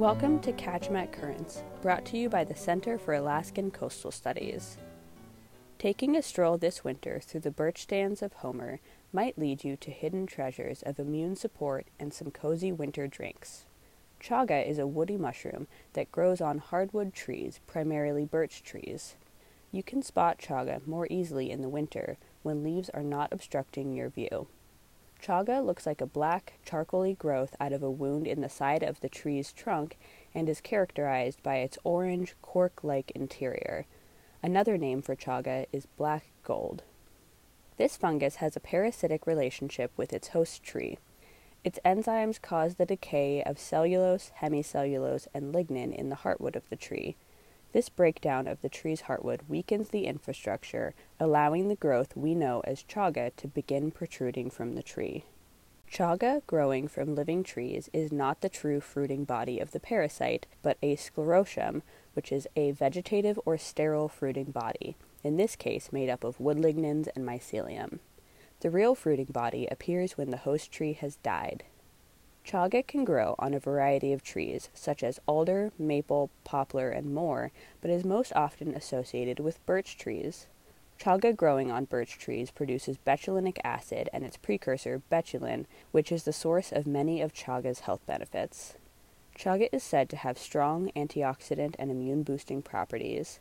Welcome to Kachemak Currents, brought to you by the Center for Alaskan Coastal Studies. Taking a stroll this winter through the birch stands of Homer might lead you to hidden treasures of immune support and some cozy winter drinks. Chaga is a woody mushroom that grows on hardwood trees, primarily birch trees. You can spot chaga more easily in the winter when leaves are not obstructing your view. Chaga looks like a black, charcoaly growth out of a wound in the side of the tree's trunk and is characterized by its orange, cork like interior. Another name for chaga is black gold. This fungus has a parasitic relationship with its host tree. Its enzymes cause the decay of cellulose, hemicellulose, and lignin in the heartwood of the tree. This breakdown of the tree's heartwood weakens the infrastructure, allowing the growth we know as chaga to begin protruding from the tree. Chaga growing from living trees is not the true fruiting body of the parasite, but a sclerotium, which is a vegetative or sterile fruiting body, in this case made up of wood lignins and mycelium. The real fruiting body appears when the host tree has died. Chaga can grow on a variety of trees, such as alder, maple, poplar, and more, but is most often associated with birch trees. Chaga growing on birch trees produces betulinic acid and its precursor, betulin, which is the source of many of chaga's health benefits. Chaga is said to have strong antioxidant and immune boosting properties.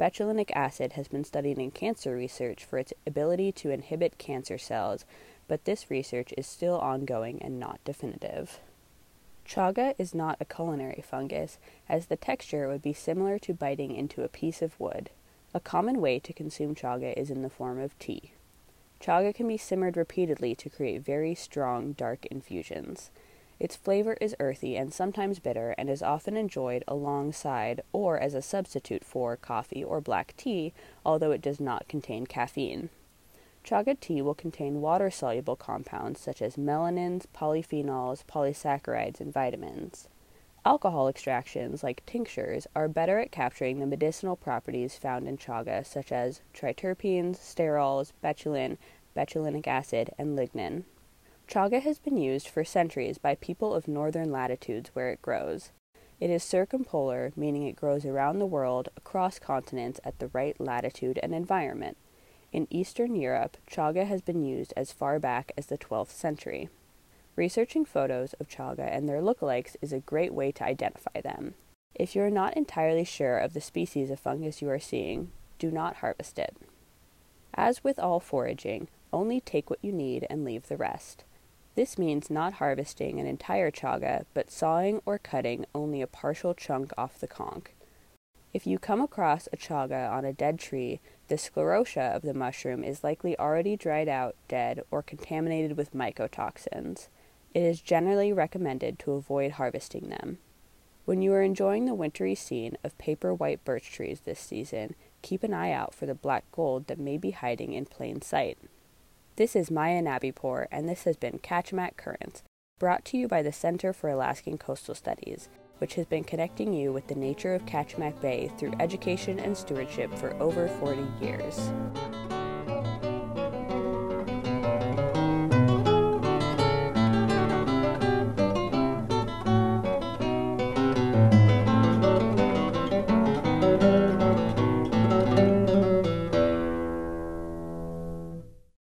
Betulinic acid has been studied in cancer research for its ability to inhibit cancer cells, but this research is still ongoing and not definitive. Chaga is not a culinary fungus, as the texture would be similar to biting into a piece of wood. A common way to consume chaga is in the form of tea. Chaga can be simmered repeatedly to create very strong, dark infusions. Its flavor is earthy and sometimes bitter and is often enjoyed alongside or as a substitute for coffee or black tea, although it does not contain caffeine. Chaga tea will contain water soluble compounds such as melanins, polyphenols, polysaccharides, and vitamins. Alcohol extractions, like tinctures, are better at capturing the medicinal properties found in chaga, such as triterpenes, sterols, betulin, betulinic acid, and lignin. Chaga has been used for centuries by people of northern latitudes where it grows. It is circumpolar, meaning it grows around the world across continents at the right latitude and environment. In Eastern Europe, chaga has been used as far back as the 12th century. Researching photos of chaga and their lookalikes is a great way to identify them. If you are not entirely sure of the species of fungus you are seeing, do not harvest it. As with all foraging, only take what you need and leave the rest. This means not harvesting an entire chaga, but sawing or cutting only a partial chunk off the conch. If you come across a chaga on a dead tree, the sclerotia of the mushroom is likely already dried out, dead, or contaminated with mycotoxins. It is generally recommended to avoid harvesting them. When you are enjoying the wintry scene of paper white birch trees this season, keep an eye out for the black gold that may be hiding in plain sight. This is Maya Nabipur, and this has been Kachemak Currents, brought to you by the Center for Alaskan Coastal Studies which has been connecting you with the nature of Kachemak Bay through education and stewardship for over 40 years.